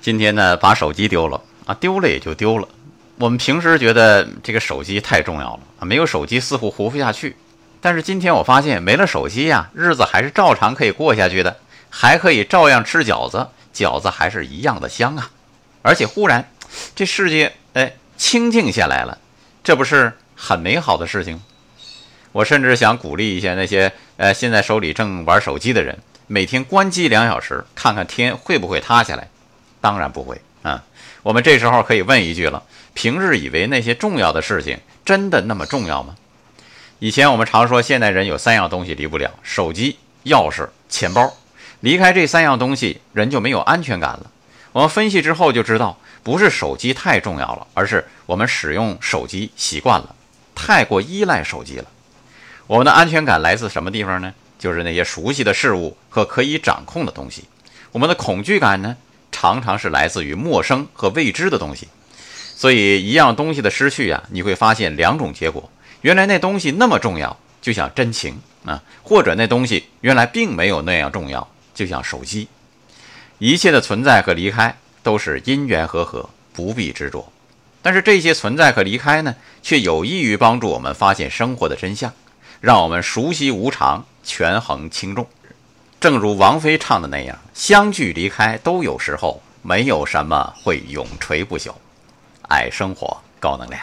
今天呢，把手机丢了啊，丢了也就丢了。我们平时觉得这个手机太重要了啊，没有手机似乎活不下去。但是今天我发现，没了手机呀，日子还是照常可以过下去的，还可以照样吃饺子，饺子还是一样的香啊。而且忽然，这世界哎清静下来了，这不是很美好的事情？我甚至想鼓励一下那些呃现在手里正玩手机的人，每天关机两小时，看看天会不会塌下来。当然不会啊！我们这时候可以问一句了：平日以为那些重要的事情，真的那么重要吗？以前我们常说，现代人有三样东西离不了：手机、钥匙、钱包。离开这三样东西，人就没有安全感了。我们分析之后就知道，不是手机太重要了，而是我们使用手机习惯了，太过依赖手机了。我们的安全感来自什么地方呢？就是那些熟悉的事物和可以掌控的东西。我们的恐惧感呢？常常是来自于陌生和未知的东西，所以一样东西的失去啊，你会发现两种结果：原来那东西那么重要，就像真情啊；或者那东西原来并没有那样重要，就像手机。一切的存在和离开都是因缘和合，不必执着。但是这些存在和离开呢，却有益于帮助我们发现生活的真相，让我们熟悉无常，权衡轻重。正如王菲唱的那样，相聚离开都有时候，没有什么会永垂不朽。爱生活，高能量。